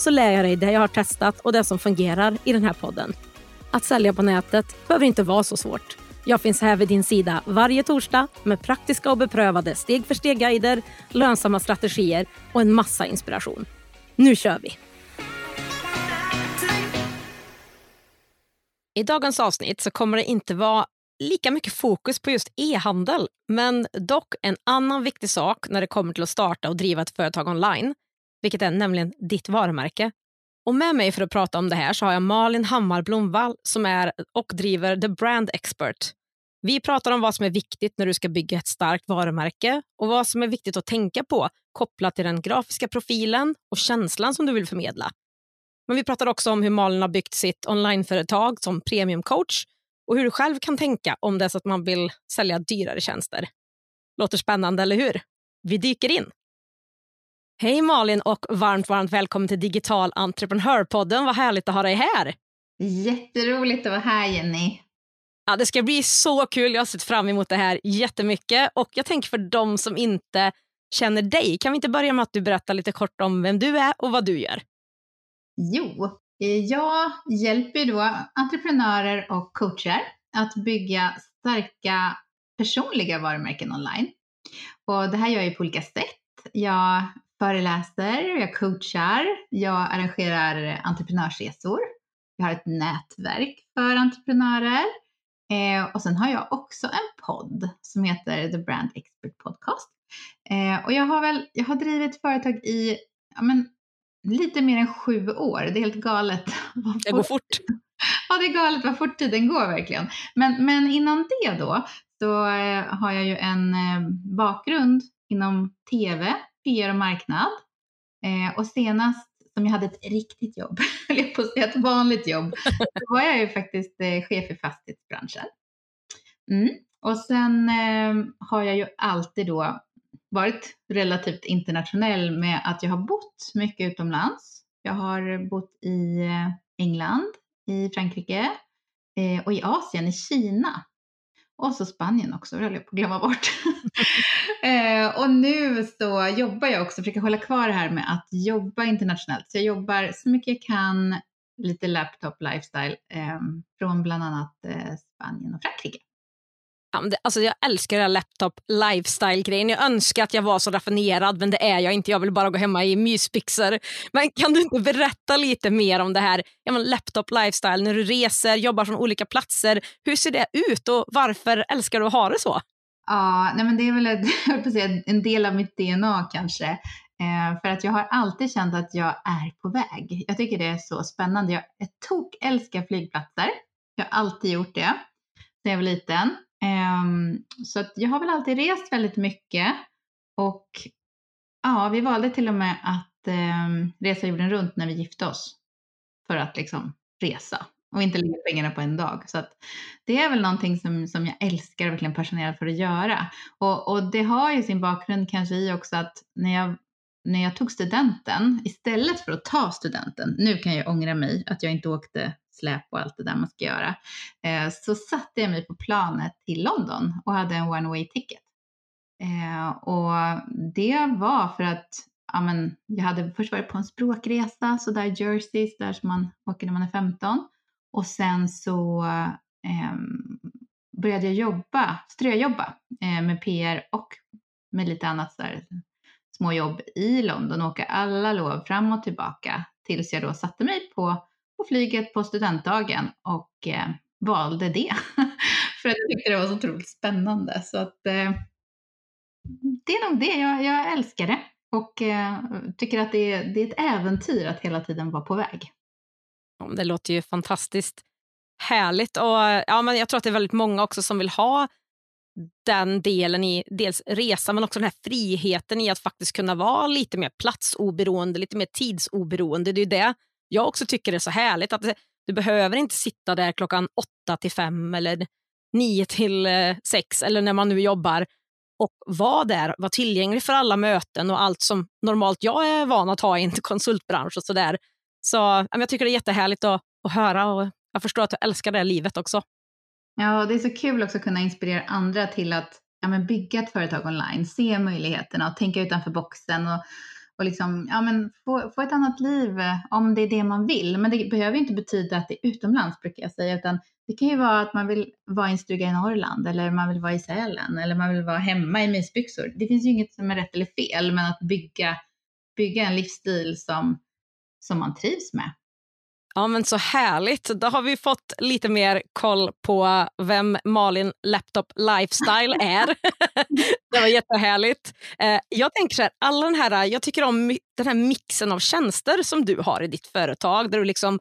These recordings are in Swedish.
så lär jag dig det jag har testat och det som fungerar i den här podden. Att sälja på nätet behöver inte vara så svårt. Jag finns här vid din sida varje torsdag med praktiska och beprövade steg för steg-guider, lönsamma strategier och en massa inspiration. Nu kör vi! I dagens avsnitt så kommer det inte vara lika mycket fokus på just e-handel, men dock en annan viktig sak när det kommer till att starta och driva ett företag online, vilket är nämligen ditt varumärke. Och med mig för att prata om det här så har jag Malin Hammar Blomvall som är och driver The Brand Expert. Vi pratar om vad som är viktigt när du ska bygga ett starkt varumärke och vad som är viktigt att tänka på kopplat till den grafiska profilen och känslan som du vill förmedla. Men vi pratar också om hur Malin har byggt sitt onlineföretag som premiumcoach och hur du själv kan tänka om det är så att man vill sälja dyrare tjänster. Låter spännande, eller hur? Vi dyker in. Hej Malin och varmt, varmt välkommen till Digital entreprenörpodden. Vad härligt att ha dig här. Jätteroligt att vara här Jenny. Ja, det ska bli så kul. Jag har sett fram emot det här jättemycket. Och jag tänker för de som inte känner dig, kan vi inte börja med att du berättar lite kort om vem du är och vad du gör? Jo, eh, jag hjälper då entreprenörer och coacher att bygga starka personliga varumärken online. Och det här gör jag på olika sätt. Jag föreläser, jag coachar, jag arrangerar entreprenörsresor. Jag har ett nätverk för entreprenörer. Eh, och sen har jag också en podd som heter The Brand Expert Podcast. Eh, och jag har väl, jag har drivit företag i ja, men, lite mer än sju år. Det är helt galet. Det går fort. ja, det är galet vad fort tiden går verkligen. Men, men innan det då så eh, har jag ju en eh, bakgrund inom TV, PR och marknad. Eh, och senast som jag hade ett riktigt jobb, eller på att säga ett vanligt jobb, så var jag ju faktiskt eh, chef i fastighetsbranschen. Mm. Och sen eh, har jag ju alltid då varit relativt internationell med att jag har bott mycket utomlands. Jag har bott i eh, England, i Frankrike eh, och i Asien, i Kina. Och så Spanien också, det höll jag på att glömma bort. eh, och nu så jobbar jag också, försöker hålla kvar det här med att jobba internationellt. Så jag jobbar så mycket jag kan, lite laptop lifestyle, eh, från bland annat eh, Spanien och Frankrike. Alltså jag älskar den här laptop lifestyle-grejen. Jag önskar att jag var så raffinerad, men det är jag inte. Jag vill bara gå hemma i myspixer. Men kan du inte berätta lite mer om det här ja, men laptop lifestyle, när du reser, jobbar från olika platser. Hur ser det ut och varför älskar du att ha det så? Ja, nej men det är väl ett, en del av mitt DNA kanske. Eh, för att jag har alltid känt att jag är på väg. Jag tycker det är så spännande. Jag, jag tok älskar flygplatser. Jag har alltid gjort det sedan jag var liten. Um, så att jag har väl alltid rest väldigt mycket och ja, vi valde till och med att um, resa jorden runt när vi gifte oss för att liksom resa och inte lägga pengarna på en dag. Så att det är väl någonting som, som jag älskar och verkligen passionerad för att göra. Och, och det har ju sin bakgrund kanske i också att när jag när jag tog studenten, istället för att ta studenten, nu kan jag ångra mig att jag inte åkte släp och allt det där man ska göra, eh, så satte jag mig på planet till London och hade en one way ticket. Eh, och det var för att ja, men, jag hade först varit på en språkresa, så där Jersey, där som man åker när man är 15. Och sen så eh, började jag jobba, ströjobba eh, med PR och med lite annat där, små jobb i London och åka alla lov fram och tillbaka tills jag då satte mig på på flyget på studentdagen och eh, valde det. För att jag tyckte det var så otroligt spännande. Så att eh, det är nog det, jag, jag älskar det och eh, tycker att det är, det är ett äventyr att hela tiden vara på väg. Det låter ju fantastiskt härligt och ja, men jag tror att det är väldigt många också som vill ha den delen i dels resan men också den här friheten i att faktiskt kunna vara lite mer platsoberoende, lite mer tidsoberoende. Det är ju det jag också tycker det är så härligt att du behöver inte sitta där klockan åtta till fem eller nio till eh, sex eller när man nu jobbar och vara där, vara tillgänglig för alla möten och allt som normalt jag är van att ha i en konsultbransch och sådär. Så jag tycker det är jättehärligt att, att höra och jag förstår att du älskar det livet också. Ja, det är så kul också att kunna inspirera andra till att ja, men bygga ett företag online, se möjligheterna och tänka utanför boxen och, och liksom, ja, men få, få ett annat liv eh, om det är det man vill. Men det behöver inte betyda att det är utomlands brukar jag säga, utan det kan ju vara att man vill vara i en stuga i Norrland eller man vill vara i Sälen eller man vill vara hemma i mysbyxor. Det finns ju inget som är rätt eller fel, men att bygga, bygga en livsstil som, som man trivs med. Ja, men så härligt. Då har vi fått lite mer koll på vem Malin Laptop Lifestyle är. det var jättehärligt. Eh, jag tänker så här, alla den här, jag tycker om den här mixen av tjänster som du har i ditt företag, där du liksom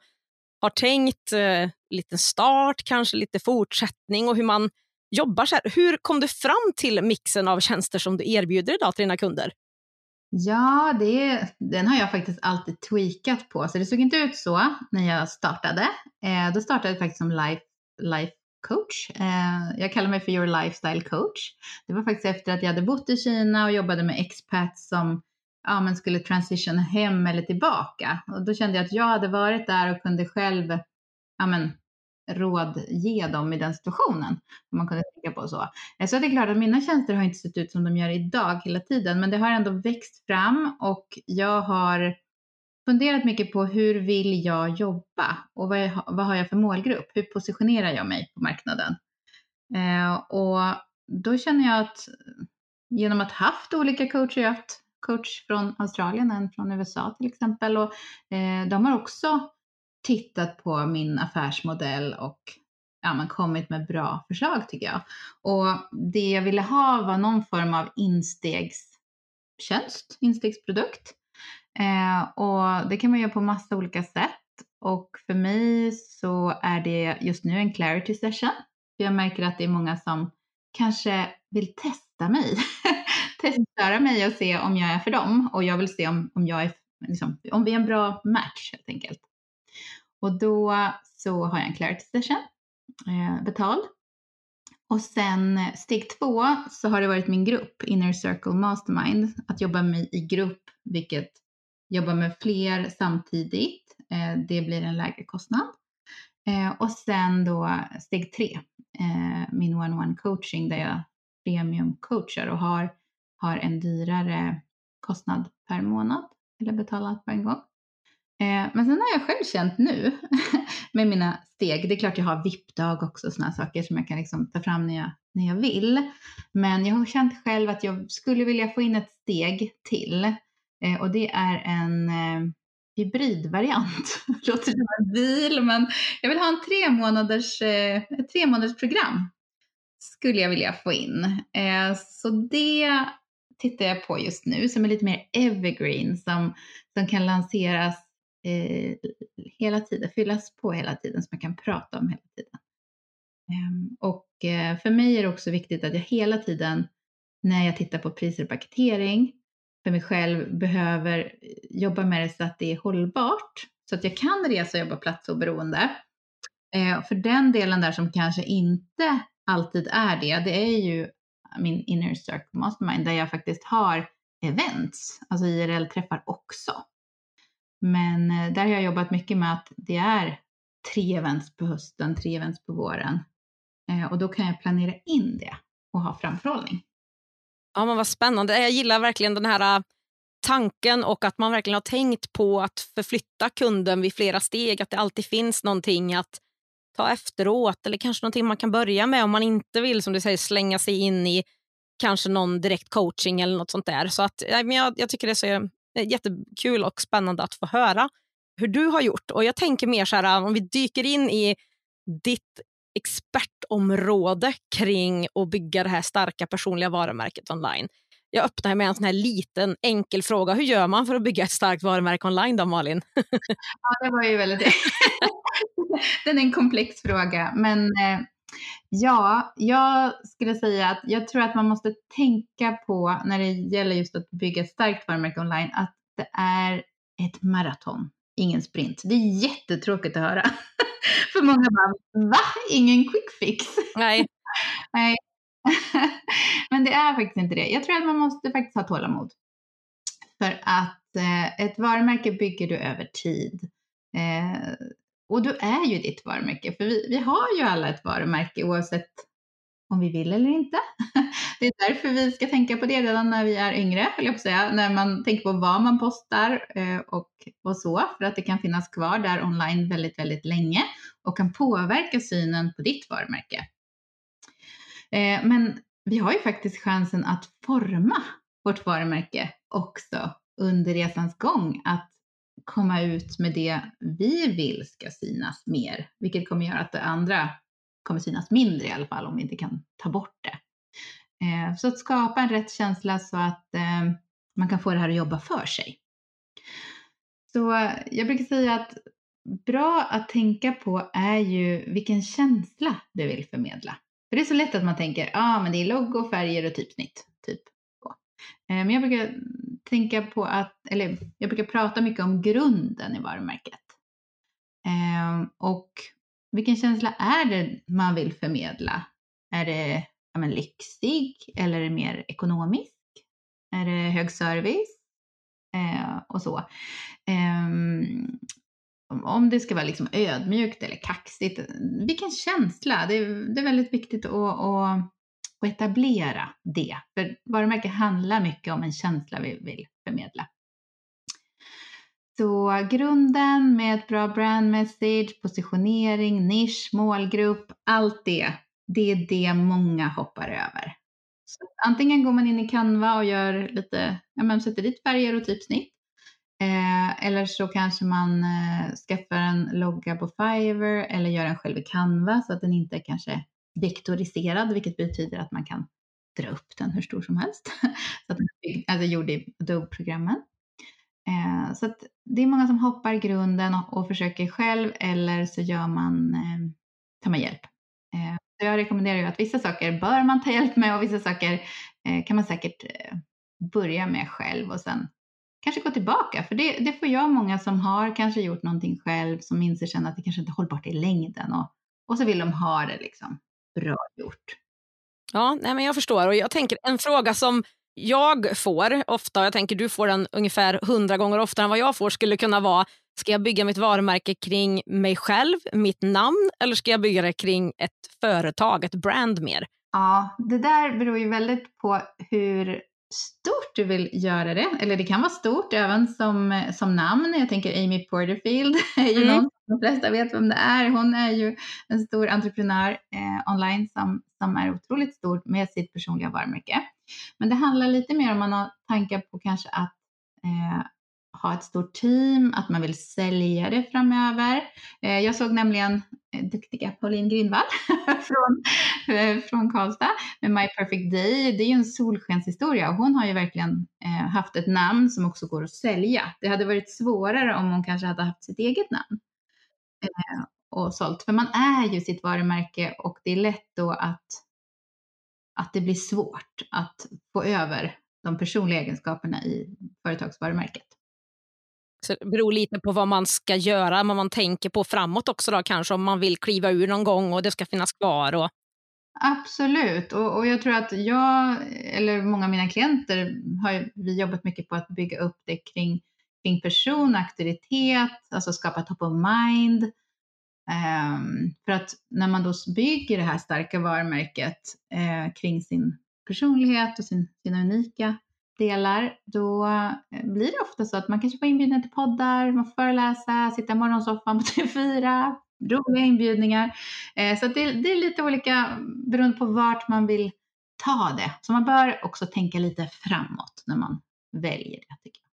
har tänkt eh, lite start, kanske lite fortsättning och hur man jobbar. Så här. Hur kom du fram till mixen av tjänster som du erbjuder idag till dina kunder? Ja, det, den har jag faktiskt alltid tweakat på. Så det såg inte ut så när jag startade. Eh, då startade jag faktiskt som life, life coach. Eh, jag kallar mig för your lifestyle coach. Det var faktiskt efter att jag hade bott i Kina och jobbade med expats som ja, men skulle transition hem eller tillbaka. Och då kände jag att jag hade varit där och kunde själv ja, men, råd ge dem i den situationen. Om man kunde tänka på så. Eh, så det är klart att mina tjänster har inte sett ut som de gör idag hela tiden, men det har ändå växt fram och jag har funderat mycket på hur vill jag jobba och vad, jag, vad har jag för målgrupp? Hur positionerar jag mig på marknaden? Eh, och då känner jag att genom att haft olika coacher, jag har haft coach från Australien, en från USA till exempel, och eh, de har också tittat på min affärsmodell och ja, men kommit med bra förslag tycker jag. Och det jag ville ha var någon form av instegstjänst, instegsprodukt. Eh, och det kan man göra på massa olika sätt. Och för mig så är det just nu en clarity session. Jag märker att det är många som kanske vill testa mig. Testa mig och se om jag är för dem. Och jag vill se om, om, jag är, liksom, om vi är en bra match helt enkelt. Och då så har jag en clarity session, eh, betald. Och sen eh, steg två så har det varit min grupp, Inner Circle Mastermind, att jobba med i grupp, vilket jobbar med fler samtidigt. Eh, det blir en lägre kostnad. Eh, och sen då steg tre, eh, min one-one coaching där jag premium coachar och har, har en dyrare kostnad per månad eller betalat på en gång. Eh, men sen har jag själv känt nu med mina steg, det är klart jag har VIP-dag också, sådana saker som jag kan liksom ta fram när jag, när jag vill. Men jag har känt själv att jag skulle vilja få in ett steg till eh, och det är en eh, hybridvariant. Låter som en bil, men jag vill ha en tre månaders, ett tre månaders program skulle jag vilja få in. Så det tittar jag på just nu som är lite mer evergreen som, som kan lanseras eh, hela tiden, fyllas på hela tiden som man kan prata om hela tiden. Eh, och eh, för mig är det också viktigt att jag hela tiden när jag tittar på priser och paketering för mig själv behöver eh, jobba med det så att det är hållbart så att jag kan resa och jobba platsoberoende. Eh, för den delen där som kanske inte alltid är det, det är ju min inner circle mastermind där jag faktiskt har events, alltså IRL-träffar också. Men eh, där har jag jobbat mycket med att det är tre events på hösten, tre events på våren. Eh, och då kan jag planera in det och ha framförhållning. Ja, men vad spännande. Jag gillar verkligen den här eh, tanken och att man verkligen har tänkt på att förflytta kunden vid flera steg. Att det alltid finns någonting att ta efteråt eller kanske någonting man kan börja med om man inte vill som du säger slänga sig in i kanske någon direkt coaching eller något sånt där. Så att, jag, jag tycker det är så Eh, jättekul och spännande att få höra hur du har gjort. Och jag tänker mer så här, eh, om vi dyker in i ditt expertområde kring att bygga det här starka personliga varumärket online. Jag öppnar med en sån här liten enkel fråga. Hur gör man för att bygga ett starkt varumärke online då, Malin? ja, det var ju väldigt... Den är en komplex fråga, men eh, ja, jag skulle säga att jag tror att man måste tänka på när det gäller just att bygga ett starkt varumärke online, att det är ett maraton. ingen sprint. Det är jättetråkigt att höra. För många bara, va? Ingen quick fix? Nej. Nej. Men det är faktiskt inte det. Jag tror att man måste faktiskt ha tålamod. För att eh, ett varumärke bygger du över tid. Eh, och du är ju ditt varumärke, för vi, vi har ju alla ett varumärke oavsett om vi vill eller inte. Det är därför vi ska tänka på det redan när vi är yngre, höll jag på att säga, när man tänker på vad man postar eh, och, och så, för att det kan finnas kvar där online väldigt, väldigt länge och kan påverka synen på ditt varumärke. Eh, men vi har ju faktiskt chansen att forma vårt varumärke också under resans gång, att komma ut med det vi vill ska synas mer, vilket kommer göra att det andra kommer synas mindre i alla fall om vi inte kan ta bort det. Eh, så att skapa en rätt känsla så att eh, man kan få det här att jobba för sig. Så jag brukar säga att bra att tänka på är ju vilken känsla du vill förmedla. För det är så lätt att man tänker, ja ah, men det är logo, färger och typsnitt. Eh, men jag brukar tänka på att, eller jag brukar prata mycket om grunden i varumärket. Eh, och vilken känsla är det man vill förmedla? Är det ja, men, lyxig eller är det mer ekonomisk? Är det hög service? Eh, och så. Eh, om det ska vara liksom ödmjukt eller kaxigt, vilken känsla? Det är, det är väldigt viktigt att, att, och etablera det. För varumärke handlar mycket om en känsla vi vill förmedla. Så grunden med ett bra brand message, positionering, nisch, målgrupp, allt det, det är det många hoppar över. Så antingen går man in i Canva och gör lite, ja men sätter dit färger och typsnitt. Eh, eller så kanske man eh, skaffar en logga på Fiverr eller gör den själv i Canva så att den inte kanske vektoriserad, vilket betyder att man kan dra upp den hur stor som helst. så att den är alltså gjord i Adobe-programmen. Eh, så att det är många som hoppar grunden och, och försöker själv eller så gör man, eh, tar man hjälp. Eh, så jag rekommenderar ju att vissa saker bör man ta hjälp med och vissa saker eh, kan man säkert eh, börja med själv och sen kanske gå tillbaka. För det, det får jag många som har kanske gjort någonting själv som inser sen att det kanske inte är hållbart i längden och, och så vill de ha det liksom bra gjort. Ja, nej men jag förstår och jag tänker en fråga som jag får ofta, och jag tänker du får den ungefär hundra gånger oftare än vad jag får, skulle kunna vara Ska jag bygga mitt varumärke kring mig själv, mitt namn eller ska jag bygga det kring ett företag, ett brand mer? Ja, det där beror ju väldigt på hur stort du vill göra det. Eller det kan vara stort även som, som namn. Jag tänker Amy Porterfield är ju mm. någon de flesta vet vem det är. Hon är ju en stor entreprenör eh, online som, som är otroligt stor med sitt personliga varumärke. Men det handlar lite mer om man har tankar på kanske att eh, ha ett stort team, att man vill sälja det framöver. Eh, jag såg nämligen eh, duktiga Pauline Grindvall från, eh, från Karlstad med My Perfect Day. Det är ju en solskenshistoria och hon har ju verkligen haft ett namn som också går att sälja. Det hade varit svårare om hon kanske hade haft sitt eget namn och sålt. För man är ju sitt varumärke och det är lätt då att, att det blir svårt att få över de personliga egenskaperna i företagsvarumärket. Så det beror lite på vad man ska göra, vad man tänker på framåt också då kanske om man vill kliva ur någon gång och det ska finnas kvar. Och... Absolut, och, och jag tror att jag, eller många av mina klienter, har vi jobbat mycket på att bygga upp det kring, kring person, auktoritet, alltså skapa top of mind. Um, för att när man då bygger det här starka varumärket uh, kring sin personlighet och sin, sina unika delar, då eh, blir det ofta så att man kanske får inbjudningar till poddar, man får föreläsa, sitta i morgonsoffan på TV4, roliga inbjudningar. Eh, så det, det, är lite olika beroende på vart man vill ta det. Så man bör också tänka lite framåt när man väljer det. Tycker jag.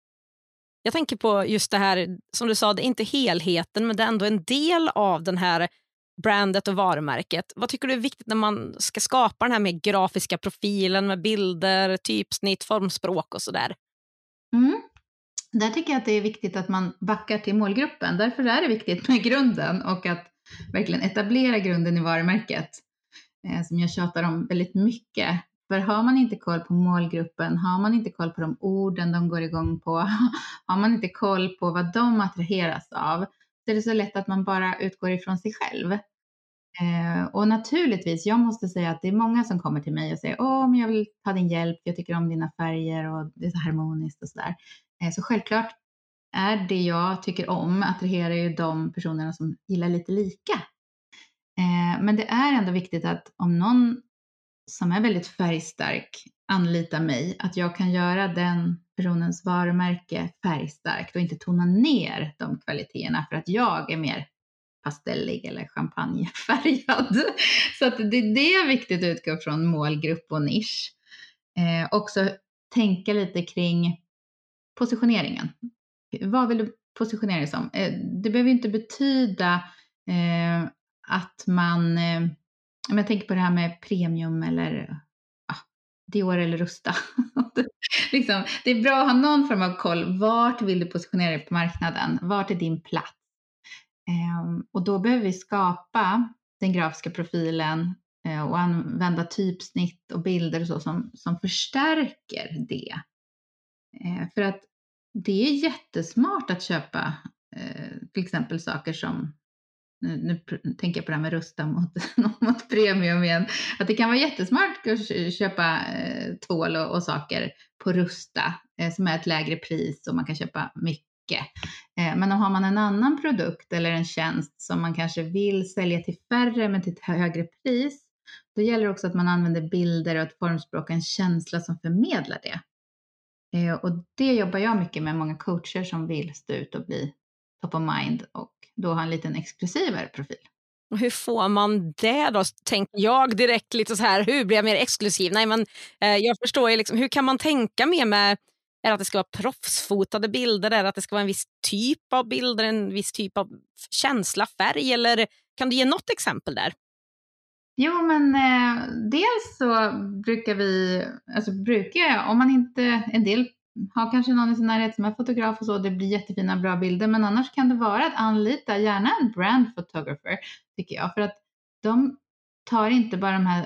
jag tänker på just det här, som du sa, det är inte helheten men det är ändå en del av den här brandet och varumärket. Vad tycker du är viktigt när man ska skapa den här med grafiska profilen med bilder, typsnitt, formspråk och sådär? Mm. Där tycker jag att det är viktigt att man backar till målgruppen. Därför är det viktigt med grunden och att verkligen etablera grunden i varumärket. Eh, som jag tjatar om väldigt mycket. För har man inte koll på målgruppen, har man inte koll på de orden de går igång på, har man inte koll på vad de attraheras av, är det så lätt att man bara utgår ifrån sig själv. Eh, och naturligtvis, jag måste säga att det är många som kommer till mig och säger åh, men jag vill ta din hjälp, jag tycker om dina färger och det är så harmoniskt och sådär. Eh, så självklart är det jag tycker om attraherar ju de personerna som gillar lite lika. Eh, men det är ändå viktigt att om någon som är väldigt färgstark anlitar mig, att jag kan göra den personens varumärke färgstarkt och inte tona ner de kvaliteterna för att jag är mer pastellig eller champagnefärgad. Så att det, det är viktigt att utgå från målgrupp och nisch. Eh, också tänka lite kring positioneringen. Vad vill du positionera dig som? Eh, det behöver inte betyda eh, att man, eh, om jag tänker på det här med premium eller Dior eller Rusta. liksom, det är bra att ha någon form av koll. Vart vill du positionera dig på marknaden? Vart är din plats? Eh, och då behöver vi skapa den grafiska profilen eh, och använda typsnitt och bilder och så som, som förstärker det. Eh, för att det är jättesmart att köpa eh, till exempel saker som nu, nu tänker jag på det här med rusta mot, mot premium igen, att det kan vara jättesmart att köpa eh, tvål och, och, saker på Rusta eh, som är ett lägre pris och man kan köpa mycket. Eh, men om har man en annan produkt eller en tjänst som man kanske vill sälja till färre men till ett högre pris, då gäller det också att man använder bilder och ett formspråk och en känsla som förmedlar det. Eh, och det jobbar jag mycket med många coacher som vill stå ut och bli top of mind och då ha en liten exklusivare profil. Och hur får man det då, tänker jag direkt lite så här, hur blir jag mer exklusiv? Nej men eh, jag förstår ju liksom, hur kan man tänka mer med är det att det ska vara proffsfotade bilder? Är det att det ska vara en viss typ av bilder, en viss typ av känsla, färg? Eller kan du ge något exempel där? Jo, men eh, dels så brukar vi, alltså brukar jag, om man inte, en del har kanske någon i sin närhet som är fotograf och så, det blir jättefina bra bilder, men annars kan det vara att anlita gärna en brand photographer, tycker jag, för att de tar inte bara de här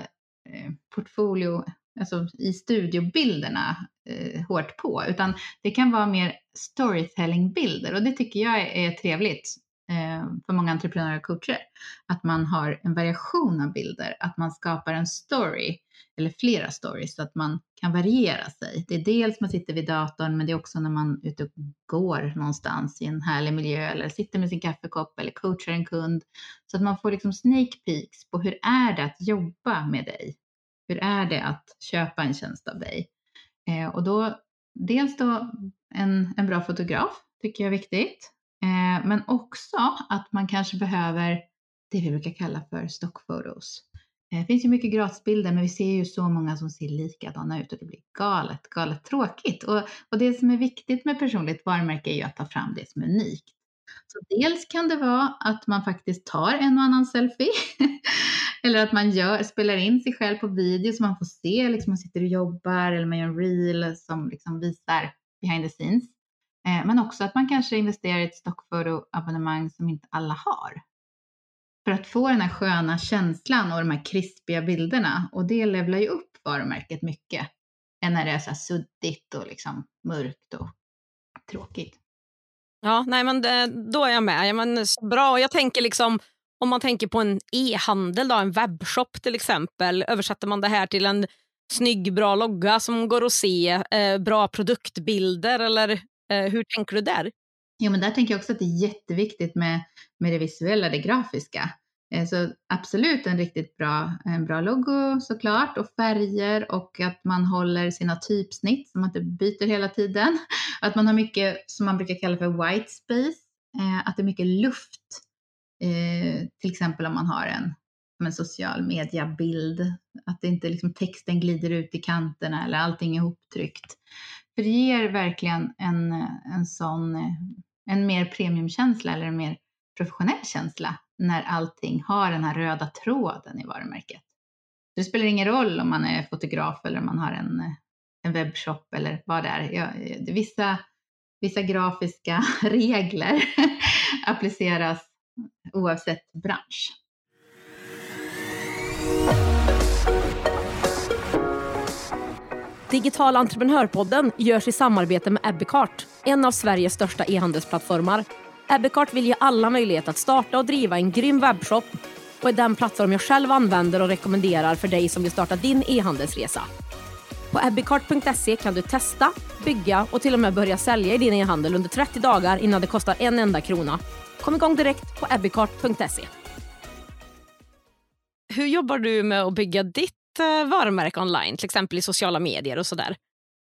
eh, portfolio alltså i studiobilderna eh, hårt på, utan det kan vara mer storytellingbilder. Och det tycker jag är, är trevligt. Eh, för många entreprenörer och coacher. Att man har en variation av bilder, att man skapar en story eller flera stories så att man kan variera sig. Det är dels man sitter vid datorn, men det är också när man är ute och går någonstans i en härlig miljö eller sitter med sin kaffekopp eller coachar en kund. Så att man får liksom sneak peeks på hur är det att jobba med dig hur är det att köpa en tjänst av dig? Eh, och då, dels då en, en bra fotograf tycker jag är viktigt, eh, men också att man kanske behöver det vi brukar kalla för stockfotos. Eh, det finns ju mycket gratisbilder men vi ser ju så många som ser likadana ut och det blir galet, galet tråkigt. Och, och det som är viktigt med personligt varumärke är ju att ta fram det som är unikt. Så dels kan det vara att man faktiskt tar en och annan selfie Eller att man gör, spelar in sig själv på video så man får se, liksom man sitter och jobbar eller man gör en reel som liksom visar behind the scenes. Eh, men också att man kanske investerar i ett stockfotoabonnemang som inte alla har. För att få den här sköna känslan och de här krispiga bilderna och det levlar ju upp varumärket mycket än när det är så här suddigt och liksom mörkt och tråkigt. Ja, nej men det, då är jag med. Ja, men, bra. Jag tänker liksom om man tänker på en e-handel, en webbshop till exempel, översätter man det här till en snygg, bra logga som går att se, eh, bra produktbilder eller Eh, hur tänker du där? Jo, men där tänker jag också att det är jätteviktigt med, med det visuella, det grafiska. Eh, så absolut en riktigt bra, en bra logo såklart och färger och att man håller sina typsnitt så man inte byter hela tiden. Att man har mycket som man brukar kalla för white space, eh, att det är mycket luft till exempel om man har en, en social media-bild, att det inte liksom texten glider ut i kanterna eller allting är ihoptryckt. För det ger verkligen en, en sån, en mer premiumkänsla eller en mer professionell känsla när allting har den här röda tråden i varumärket. Det spelar ingen roll om man är fotograf eller om man har en, en webbshop eller vad det är. Ja, vissa, vissa grafiska regler appliceras oavsett bransch. Digital entreprenörpodden görs i samarbete med Ebbecart, en av Sveriges största e-handelsplattformar. Ebbecart vill ge alla möjlighet att starta och driva en grym webbshop och är den plattform jag själv använder och rekommenderar för dig som vill starta din e-handelsresa. På ebbecart.se kan du testa, bygga och till och med börja sälja i din e-handel under 30 dagar innan det kostar en enda krona. Kom igång direkt på ebbecart.se. Hur jobbar du med att bygga ditt Eh, varumärke online, till exempel i sociala medier och sådär?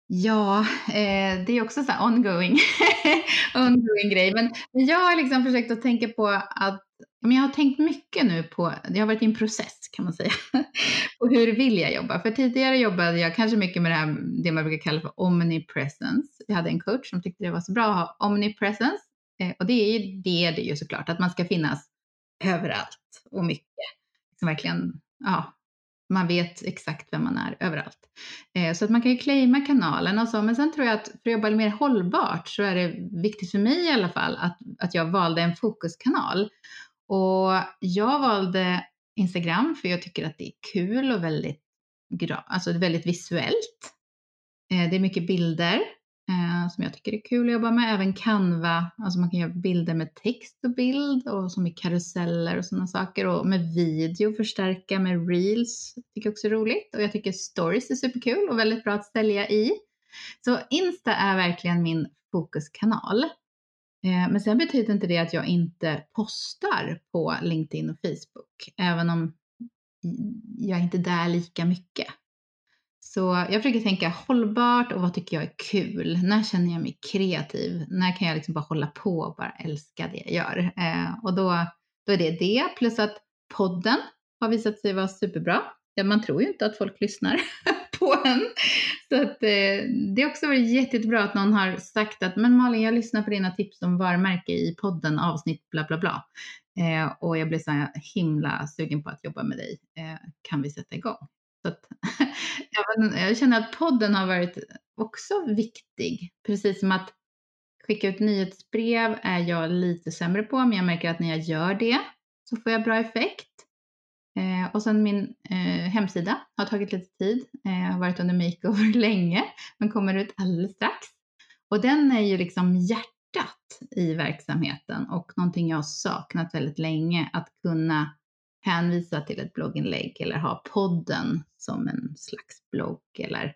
Ja, eh, det är också så här ongoing, ongoing grej. Men, jag har liksom försökt att tänka på att men jag har tänkt mycket nu på, det har varit i en process kan man säga, på hur vill jag jobba. För tidigare jobbade jag kanske mycket med det här, det man brukar kalla för omnipresence. Jag hade en coach som tyckte det var så bra att ha omnipresence. Eh, och det är ju det, det är ju såklart, att man ska finnas överallt och mycket. Som verkligen, ja, man vet exakt vem man är överallt. Eh, så att man kan ju claima kanalen och så, men sen tror jag att för att jobba mer hållbart så är det viktigt för mig i alla fall att, att jag valde en fokuskanal. Och jag valde Instagram för jag tycker att det är kul och väldigt, alltså väldigt visuellt. Eh, det är mycket bilder eh, som jag tycker är kul att jobba med. Även Canva, alltså man kan göra bilder med text och bild och som i karuseller och sådana saker. Och med video förstärka med reels, tycker jag också är roligt. Och jag tycker stories är superkul och väldigt bra att sälja i. Så Insta är verkligen min fokuskanal. Eh, men sen betyder inte det att jag inte postar på LinkedIn och Facebook, även om jag är inte där lika mycket. Så jag försöker tänka hållbart och vad tycker jag är kul? När känner jag mig kreativ? När kan jag liksom bara hålla på och bara älska det jag gör? Eh, och då, då är det det, plus att podden har visat sig vara superbra. Ja, man tror ju inte att folk lyssnar på en. Så att, eh, det har också varit jättebra att någon har sagt att men Malin, jag lyssnar på dina tips om varumärke i podden, avsnitt bla bla bla. Eh, och jag blir så himla sugen på att jobba med dig. Eh, kan vi sätta igång? Så att, jag känner att podden har varit också viktig. Precis som att skicka ut nyhetsbrev är jag lite sämre på, men jag märker att när jag gör det så får jag bra effekt. Eh, och sen min eh, hemsida har tagit lite tid, eh, har varit under makeover länge, men kommer ut alldeles strax. Och den är ju liksom hjärtat i verksamheten och någonting jag har saknat väldigt länge, att kunna hänvisa till ett blogginlägg eller ha podden som en slags blogg eller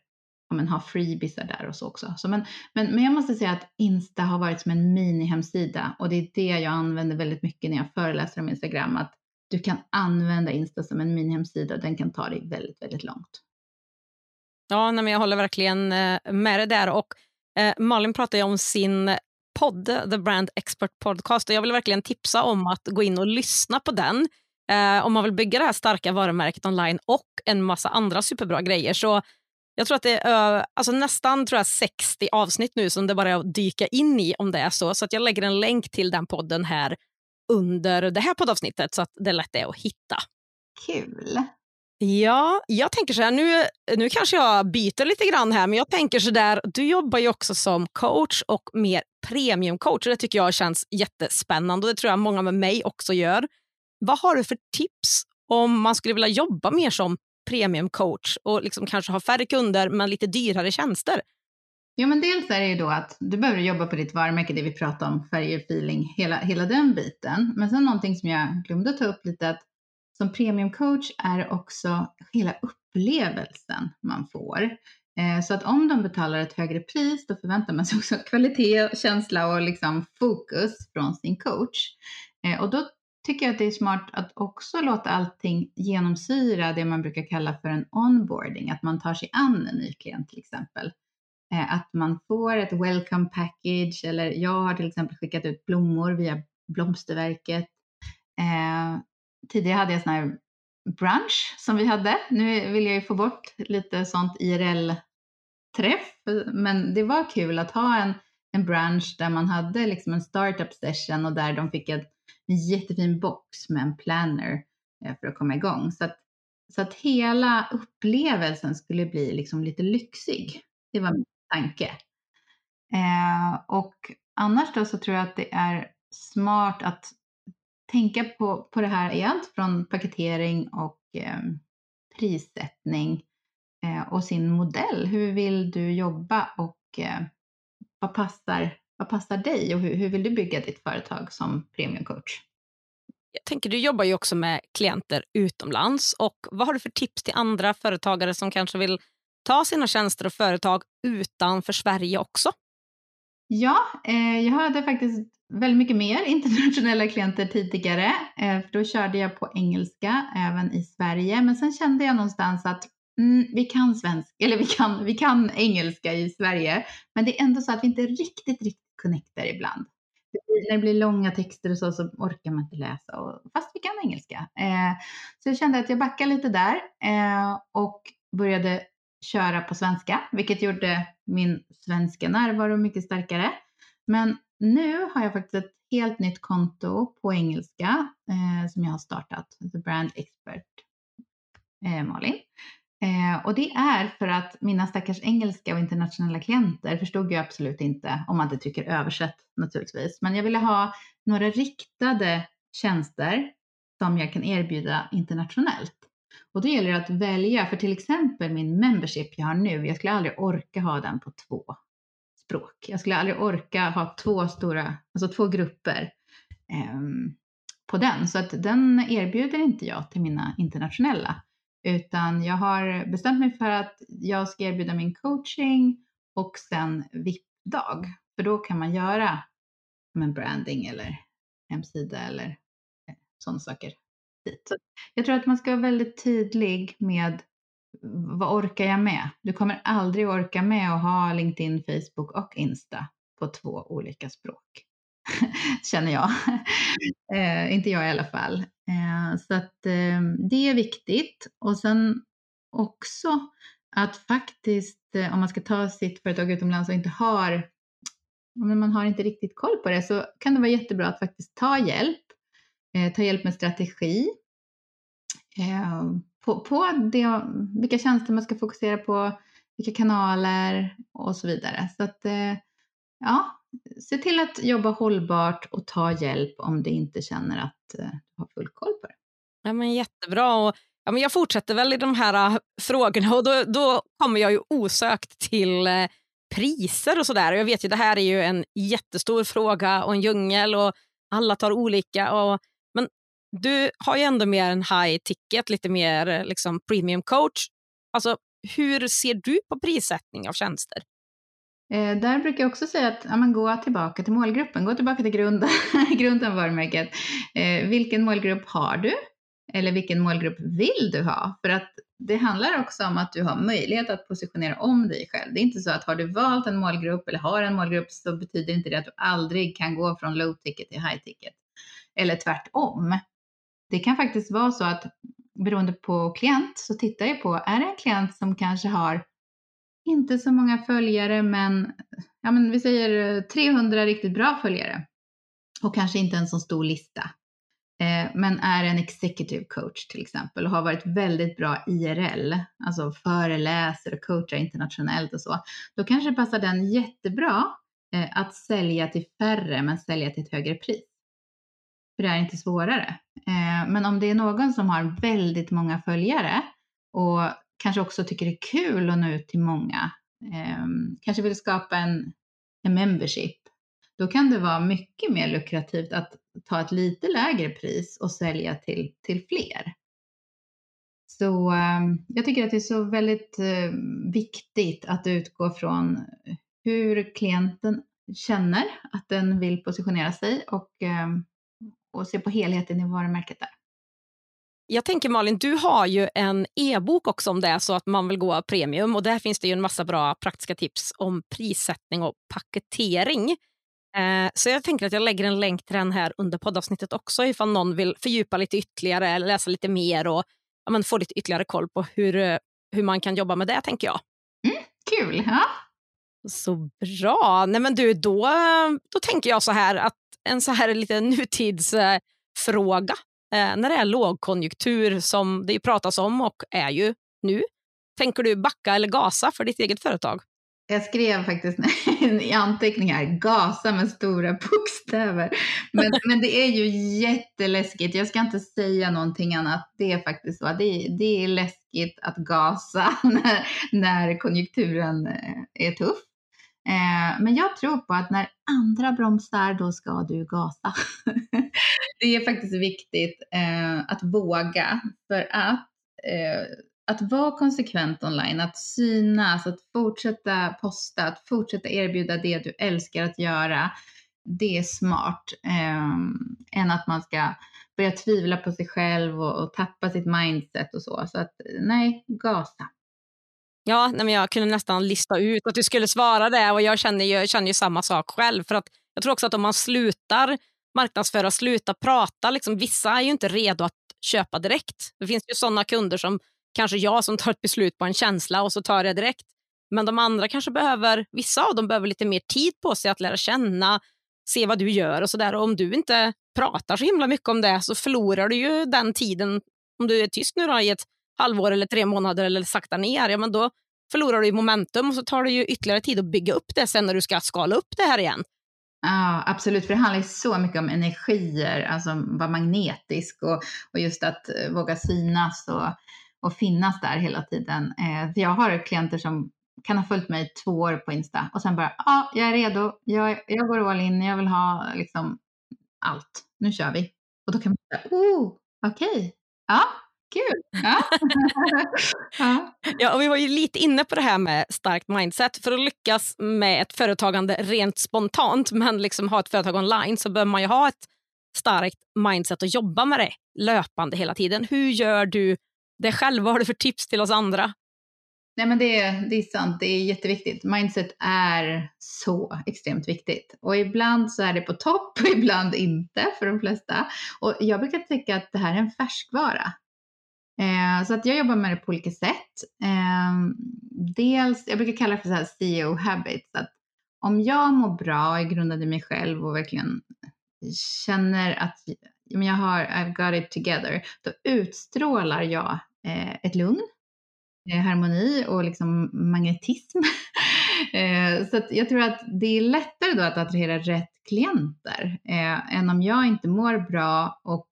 ja, men ha freebisar där och så också. Så men, men, men jag måste säga att Insta har varit som en mini-hemsida och det är det jag använder väldigt mycket när jag föreläser om Instagram, att du kan använda Insta som en minihemsida och den kan ta dig väldigt, väldigt långt. Ja, nej, men jag håller verkligen eh, med dig där. Och, eh, Malin pratar ju om sin podd, The Brand Expert Podcast. Och jag vill verkligen tipsa om att gå in och lyssna på den eh, om man vill bygga det här starka varumärket online och en massa andra superbra grejer. Så jag tror att det är alltså nästan tror jag, 60 avsnitt nu som det bara är att dyka in i om det är så. Så att jag lägger en länk till den podden här under det här poddavsnittet så att det är lätt är att hitta. Kul! Ja, jag tänker så här, nu, nu kanske jag byter lite grann här, men jag tänker så där, du jobbar ju också som coach och mer premiumcoach och det tycker jag känns jättespännande och det tror jag många med mig också gör. Vad har du för tips om man skulle vilja jobba mer som premiumcoach och liksom kanske ha färre kunder men lite dyrare tjänster? Ja, men dels är det ju då att du behöver jobba på ditt varumärke, det vi pratade om, färger, feeling, hela, hela den biten. Men sen någonting som jag glömde ta upp lite, att som premiumcoach är det också hela upplevelsen man får. Eh, så att om de betalar ett högre pris, då förväntar man sig också kvalitet, känsla och liksom fokus från sin coach. Eh, och då tycker jag att det är smart att också låta allting genomsyra det man brukar kalla för en onboarding, att man tar sig an en ny klient till exempel. Eh, att man får ett welcome package eller jag har till exempel skickat ut blommor via Blomsterverket. Eh, tidigare hade jag sån här brunch som vi hade. Nu vill jag ju få bort lite sånt IRL-träff, men det var kul att ha en, en brunch där man hade liksom en startup session och där de fick ett en jättefin box med en planner eh, för att komma igång. Så att, så att hela upplevelsen skulle bli liksom lite lyxig. Det var min tanke. Eh, och annars då så tror jag att det är smart att tänka på, på det här i allt från paketering och eh, prissättning. eh, och sin modell. Hur vill du jobba och eh, vad, passar, vad passar dig och hur, hur vill du bygga ditt företag som premiumcoach? Jag tänker, du jobbar ju också med klienter utomlands. och Vad har du för tips till andra företagare som kanske vill ta sina tjänster och företag utanför Sverige också? Ja, eh, jag hade faktiskt väldigt mycket mer internationella klienter tidigare. Eh, för då körde jag på engelska även i Sverige. Men sen kände jag någonstans att mm, vi kan svenska, eller vi kan, vi kan engelska i Sverige. Men det är ändå så att vi inte riktigt, riktigt connectar ibland. När det blir långa texter och så, så orkar man inte läsa, och, fast vi kan engelska. Eh, så jag kände att jag backade lite där eh, och började köra på svenska, vilket gjorde min svenska närvaro mycket starkare. Men nu har jag faktiskt ett helt nytt konto på engelska eh, som jag har startat, The Brand Expert eh, Malin. Eh, och det är för att mina stackars engelska och internationella klienter förstod jag absolut inte, om man inte trycker översätt naturligtvis. Men jag ville ha några riktade tjänster som jag kan erbjuda internationellt. Och då gäller det att välja, för till exempel min membership jag har nu, jag skulle aldrig orka ha den på två språk. Jag skulle aldrig orka ha två stora, alltså två grupper eh, på den. Så att den erbjuder inte jag till mina internationella. Utan jag har bestämt mig för att jag ska erbjuda min coaching och sen VIP-dag. För då kan man göra en branding eller hemsida eller eh, sådana saker. Så jag tror att man ska vara väldigt tydlig med vad orkar jag med? Du kommer aldrig orka med att ha LinkedIn, Facebook och Insta på två olika språk. Känner jag. eh, inte jag i alla fall. Eh, så att eh, det är viktigt. Och sen också att faktiskt, eh, om man ska ta sitt företag utomlands och inte har, om man har inte riktigt koll på det, så kan det vara jättebra att faktiskt ta hjälp. Eh, ta hjälp med strategi. Eh, på, på det, vilka tjänster man ska fokusera på, vilka kanaler och så vidare. Så att, ja, se till att jobba hållbart och ta hjälp om du inte känner att eh, du har full koll på det. Ja, men jättebra. Och, ja, men jag fortsätter väl i de här eh, frågorna och då, då kommer jag ju osökt till eh, priser och sådär. Jag vet ju det här är ju en jättestor fråga och en djungel och alla tar olika. Och, men du har ju ändå mer en high ticket, lite mer liksom premium coach. Alltså, hur ser du på prissättning av tjänster? Eh, där brukar jag också säga att ja, men gå tillbaka till målgruppen, gå tillbaka till grunden, grunden varumärket. Eh, vilken målgrupp har du? Eller vilken målgrupp vill du ha? För att det handlar också om att du har möjlighet att positionera om dig själv. Det är inte så att har du valt en målgrupp eller har en målgrupp så betyder inte det att du aldrig kan gå från low ticket till high ticket. Eller tvärtom. Det kan faktiskt vara så att beroende på klient så tittar jag på, är det en klient som kanske har inte så många följare, men, ja, men vi säger eh, 300 riktigt bra följare. Och kanske inte en så stor lista. Eh, men är en executive coach till exempel och har varit väldigt bra IRL, alltså föreläser och coachar internationellt och så. Då kanske passar den jättebra eh, att sälja till färre men sälja till ett högre pris. För det är inte svårare. Eh, men om det är någon som har väldigt många följare och kanske också tycker det är kul att nå ut till många, eh, kanske vill skapa en, en membership, då kan det vara mycket mer lukrativt att ta ett lite lägre pris och sälja till, till fler. Så eh, jag tycker att det är så väldigt eh, viktigt att utgå från hur klienten känner att den vill positionera sig och, eh, och se på helheten i varumärket där. Jag tänker Malin, du har ju en e-bok också om det så att man vill gå premium och där finns det ju en massa bra praktiska tips om prissättning och paketering. Eh, så jag tänker att jag lägger en länk till den här under poddavsnittet också ifall någon vill fördjupa lite ytterligare eller läsa lite mer och ja, men få lite ytterligare koll på hur, hur man kan jobba med det tänker jag. Mm, kul! Ja. Så bra! Nej, men du, då, då tänker jag så här att en så här lite nutidsfråga eh, när det är lågkonjunktur som det pratas om och är ju nu, tänker du backa eller gasa för ditt eget företag? Jag skrev faktiskt i anteckningar, gasa med stora bokstäver. Men, men det är ju jätteläskigt. Jag ska inte säga någonting annat. Det är faktiskt så. Det är, det är läskigt att gasa när, när konjunkturen eh, är tuff. Eh, men jag tror på att när andra bromsar, då ska du gasa. det är faktiskt viktigt eh, att våga för att eh, att vara konsekvent online, att synas, att fortsätta posta, att fortsätta erbjuda det du älskar att göra, det är smart. Eh, än att man ska börja tvivla på sig själv och, och tappa sitt mindset och så. Så att nej, gasa. Ja, nej, men jag kunde nästan lista ut att du skulle svara det och jag känner, jag känner ju samma sak själv. För att jag tror också att om man slutar marknadsföra, slutar prata, liksom, vissa är ju inte redo att köpa direkt. Det finns ju sådana kunder som kanske jag som tar ett beslut på en känsla och så tar jag direkt. Men de andra kanske behöver, vissa av dem behöver lite mer tid på sig att lära känna, se vad du gör och sådär. Om du inte pratar så himla mycket om det så förlorar du ju den tiden. Om du är tyst nu då, i ett halvår eller tre månader eller sakta ner, ja, men då förlorar du momentum och så tar det ju ytterligare tid att bygga upp det sen när du ska skala upp det här igen. Ja, absolut. För det handlar ju så mycket om energier, alltså vara magnetisk och, och just att eh, våga synas och, och finnas där hela tiden. Eh, för jag har klienter som kan ha följt mig två år på Insta och sen bara, ja, ah, jag är redo, jag, jag går all in, jag vill ha liksom allt, nu kör vi. Och då kan man säga, oh, okej, okay. ja, Kul! Ja. ja. ja, och vi var ju lite inne på det här med starkt mindset. För att lyckas med ett företagande rent spontant, men liksom ha ett företag online, så behöver man ju ha ett starkt mindset och jobba med det löpande hela tiden. Hur gör du det själv? Vad har du för tips till oss andra? Nej men det, det är sant, det är jätteviktigt. Mindset är så extremt viktigt. Och ibland så är det på topp och ibland inte för de flesta. Och jag brukar tycka att det här är en färskvara. Eh, så att jag jobbar med det på olika sätt. Eh, dels, jag brukar kalla det för så här CEO habits. Att om jag mår bra och är grundad i mig själv och verkligen känner att jag har I've got it together, då utstrålar jag eh, ett lugn, eh, harmoni och liksom magnetism. eh, så jag tror att det är lättare då att attrahera rätt klienter eh, än om jag inte mår bra och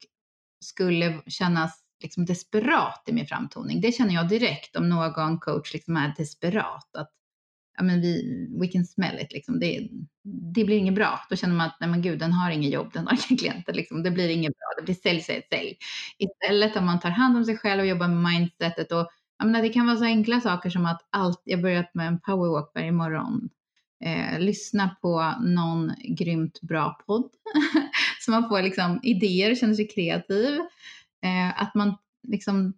skulle kännas liksom desperat i min framtoning. Det känner jag direkt om någon coach liksom är desperat. Att ja, men vi, we can smell it, liksom. det, det blir inget bra. Då känner man att nej men gud, den har inget jobb, den har inga klienter, liksom. det blir inget bra, det blir sälj, sälj, sälj. Istället om man tar hand om sig själv och jobbar med mindsetet och jag menar, det kan vara så enkla saker som att allt, jag börjat med en powerwalk varje morgon. Eh, lyssna på någon grymt bra podd så man får liksom idéer och känner sig kreativ. Eh, att man liksom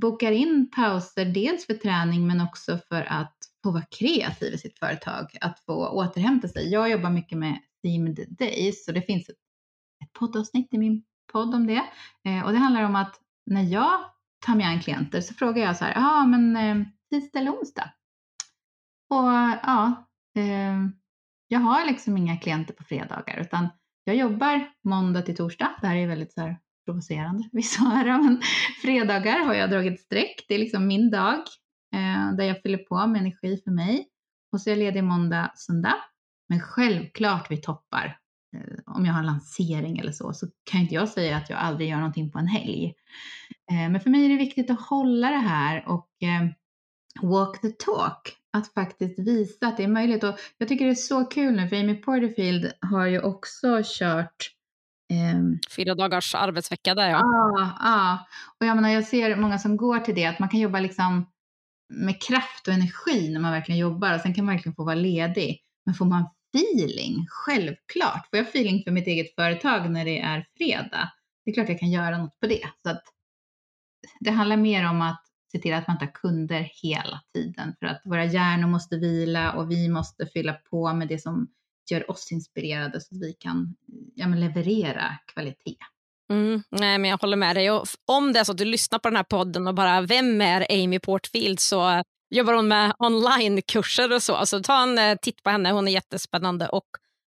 bokar in pauser dels för träning men också för att få vara kreativ i sitt företag, att få återhämta sig. Jag jobbar mycket med themed days så det finns ett, ett poddavsnitt i min podd om det. Eh, och det handlar om att när jag tar mig an klienter så frågar jag så här, ja men eh, tisdag eller onsdag? Och ja, eh, jag har liksom inga klienter på fredagar utan jag jobbar måndag till torsdag. Det här är väldigt så här provocerande vissa höra, men fredagar har jag dragit streck. Det är liksom min dag eh, där jag fyller på med energi för mig. Och så är jag ledig måndag, söndag. Men självklart vi toppar. Eh, om jag har lansering eller så, så kan inte jag säga att jag aldrig gör någonting på en helg. Eh, men för mig är det viktigt att hålla det här och eh, walk the talk. Att faktiskt visa att det är möjligt. Och jag tycker det är så kul nu, för Amy Porterfield har ju också kört Um, Fyra dagars arbetsvecka där ja. Ja, ja. och jag menar jag ser många som går till det, att man kan jobba liksom med kraft och energi när man verkligen jobbar och sen kan man verkligen få vara ledig. Men får man feeling, självklart. Får jag feeling för mitt eget företag när det är fredag, det är klart jag kan göra något på det. Så att det handlar mer om att se till att man inte har kunder hela tiden för att våra hjärnor måste vila och vi måste fylla på med det som gör oss inspirerade så att vi kan ja, leverera kvalitet. Mm, nej, men jag håller med dig. Och om det är så att du lyssnar på den här podden och bara, vem är Amy Portfield? Så jobbar hon med onlinekurser och så. Alltså, ta en eh, titt på henne, hon är jättespännande och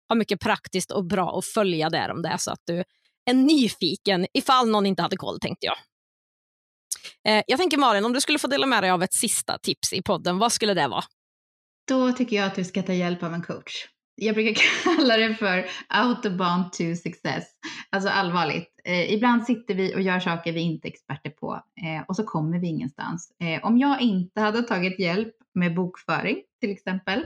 har mycket praktiskt och bra att följa där om det är så att du är nyfiken, ifall någon inte hade koll tänkte jag. Eh, jag tänker Malin, om du skulle få dela med dig av ett sista tips i podden, vad skulle det vara? Då tycker jag att du ska ta hjälp av en coach. Jag brukar kalla det för autobahn to success. Alltså allvarligt. Eh, ibland sitter vi och gör saker vi inte är experter på eh, och så kommer vi ingenstans. Eh, om jag inte hade tagit hjälp med bokföring till exempel,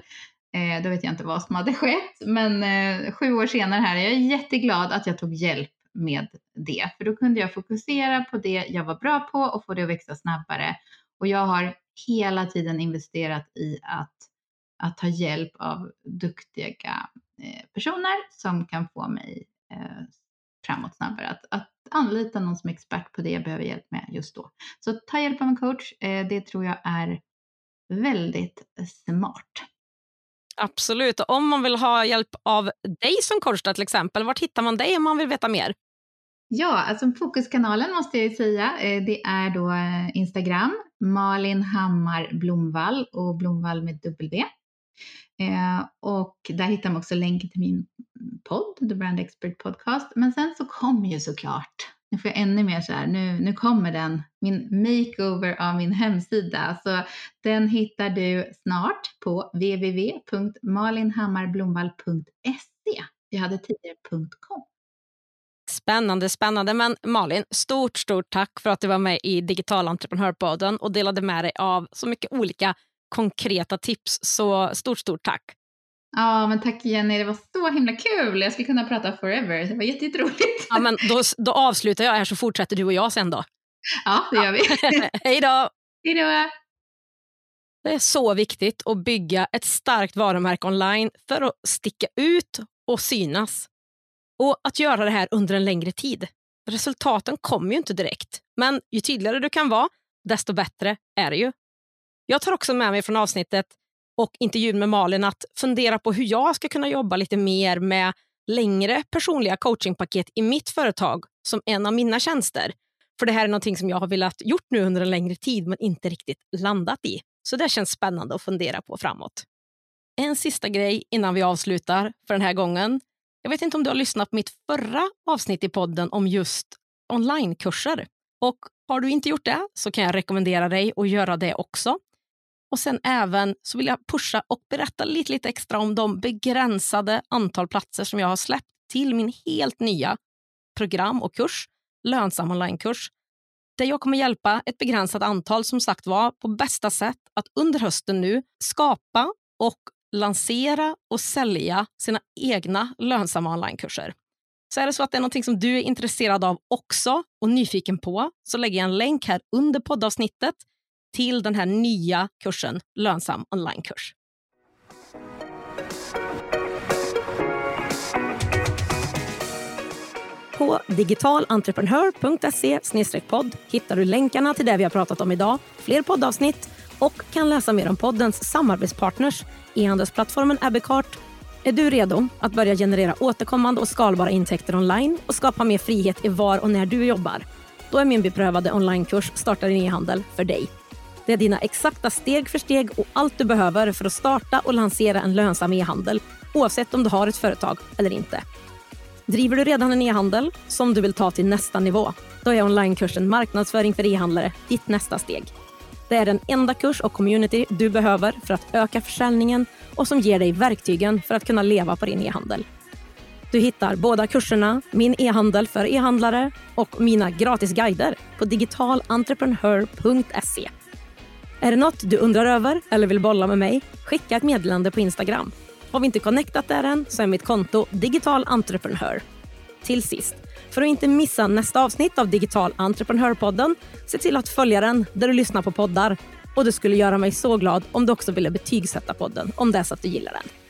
eh, då vet jag inte vad som hade skett. Men eh, sju år senare här är jag jätteglad att jag tog hjälp med det. För då kunde jag fokusera på det jag var bra på och få det att växa snabbare. Och jag har hela tiden investerat i att, att ta hjälp av duktiga eh, personer som kan få mig eh, framåt snabbare. Att, att anlita någon som är expert på det jag behöver hjälp med just då. Så ta hjälp av en coach, eh, det tror jag är väldigt smart. Absolut. Och om man vill ha hjälp av dig som coach till exempel, var hittar man dig om man vill veta mer? Ja, alltså fokuskanalen måste jag säga. Eh, det är då Instagram, Malin Hammar Blomvall och Blomvall med W. Eh, och där hittar man också länken till min podd, The Brand Expert Podcast. Men sen så kommer ju såklart, nu får jag ännu mer så här, nu, nu kommer den, min makeover av min hemsida. Så den hittar du snart på www.malinhammarblomvall.se. Jag hade tidigare .com. Spännande, spännande. Men Malin, stort, stort tack för att du var med i Digital Entreprenörpodden och delade med dig av så mycket olika konkreta tips. Så stort, stort tack. Ja, men tack Jenny. Det var så himla kul. Jag skulle kunna prata forever. Det var jätteroligt. Ja, men då, då avslutar jag här så fortsätter du och jag sen då. Ja, det gör vi. Hej då! Hej då! Det är så viktigt att bygga ett starkt varumärke online för att sticka ut och synas. Och att göra det här under en längre tid. Resultaten kommer ju inte direkt, men ju tydligare du kan vara, desto bättre är det ju. Jag tar också med mig från avsnittet och intervjun med Malin att fundera på hur jag ska kunna jobba lite mer med längre personliga coachingpaket i mitt företag som en av mina tjänster. För det här är någonting som jag har velat gjort nu under en längre tid men inte riktigt landat i. Så det känns spännande att fundera på framåt. En sista grej innan vi avslutar för den här gången. Jag vet inte om du har lyssnat på mitt förra avsnitt i podden om just onlinekurser. Och har du inte gjort det så kan jag rekommendera dig att göra det också. Och sen även så vill jag pusha och berätta lite, lite extra om de begränsade antal platser som jag har släppt till min helt nya program och kurs, lönsam onlinekurs, där jag kommer hjälpa ett begränsat antal som sagt var på bästa sätt att under hösten nu skapa och lansera och sälja sina egna lönsamma onlinekurser. Så är det så att det är någonting som du är intresserad av också och nyfiken på så lägger jag en länk här under poddavsnittet till den här nya kursen Lönsam onlinekurs. På digitalentreprenör.se podd hittar du länkarna till det vi har pratat om idag, fler poddavsnitt och kan läsa mer om poddens samarbetspartners, e-handelsplattformen Abbeycart. Är du redo att börja generera återkommande och skalbara intäkter online och skapa mer frihet i var och när du jobbar? Då är min beprövade onlinekurs Starta din e-handel för dig. Det är dina exakta steg för steg och allt du behöver för att starta och lansera en lönsam e-handel oavsett om du har ett företag eller inte. Driver du redan en e-handel som du vill ta till nästa nivå? Då är onlinekursen Marknadsföring för e-handlare ditt nästa steg. Det är den enda kurs och community du behöver för att öka försäljningen och som ger dig verktygen för att kunna leva på din e-handel. Du hittar båda kurserna, min e-handel för e-handlare och mina gratis guider på digitalentreprenör.se. Är det något du undrar över eller vill bolla med mig? Skicka ett meddelande på Instagram. Har vi inte connectat där än så är mitt konto Digital Entreprenör. Till sist, för att inte missa nästa avsnitt av Digital Entreprenörpodden, se till att följa den där du lyssnar på poddar. Och det skulle göra mig så glad om du också ville betygsätta podden om det är så att du gillar den.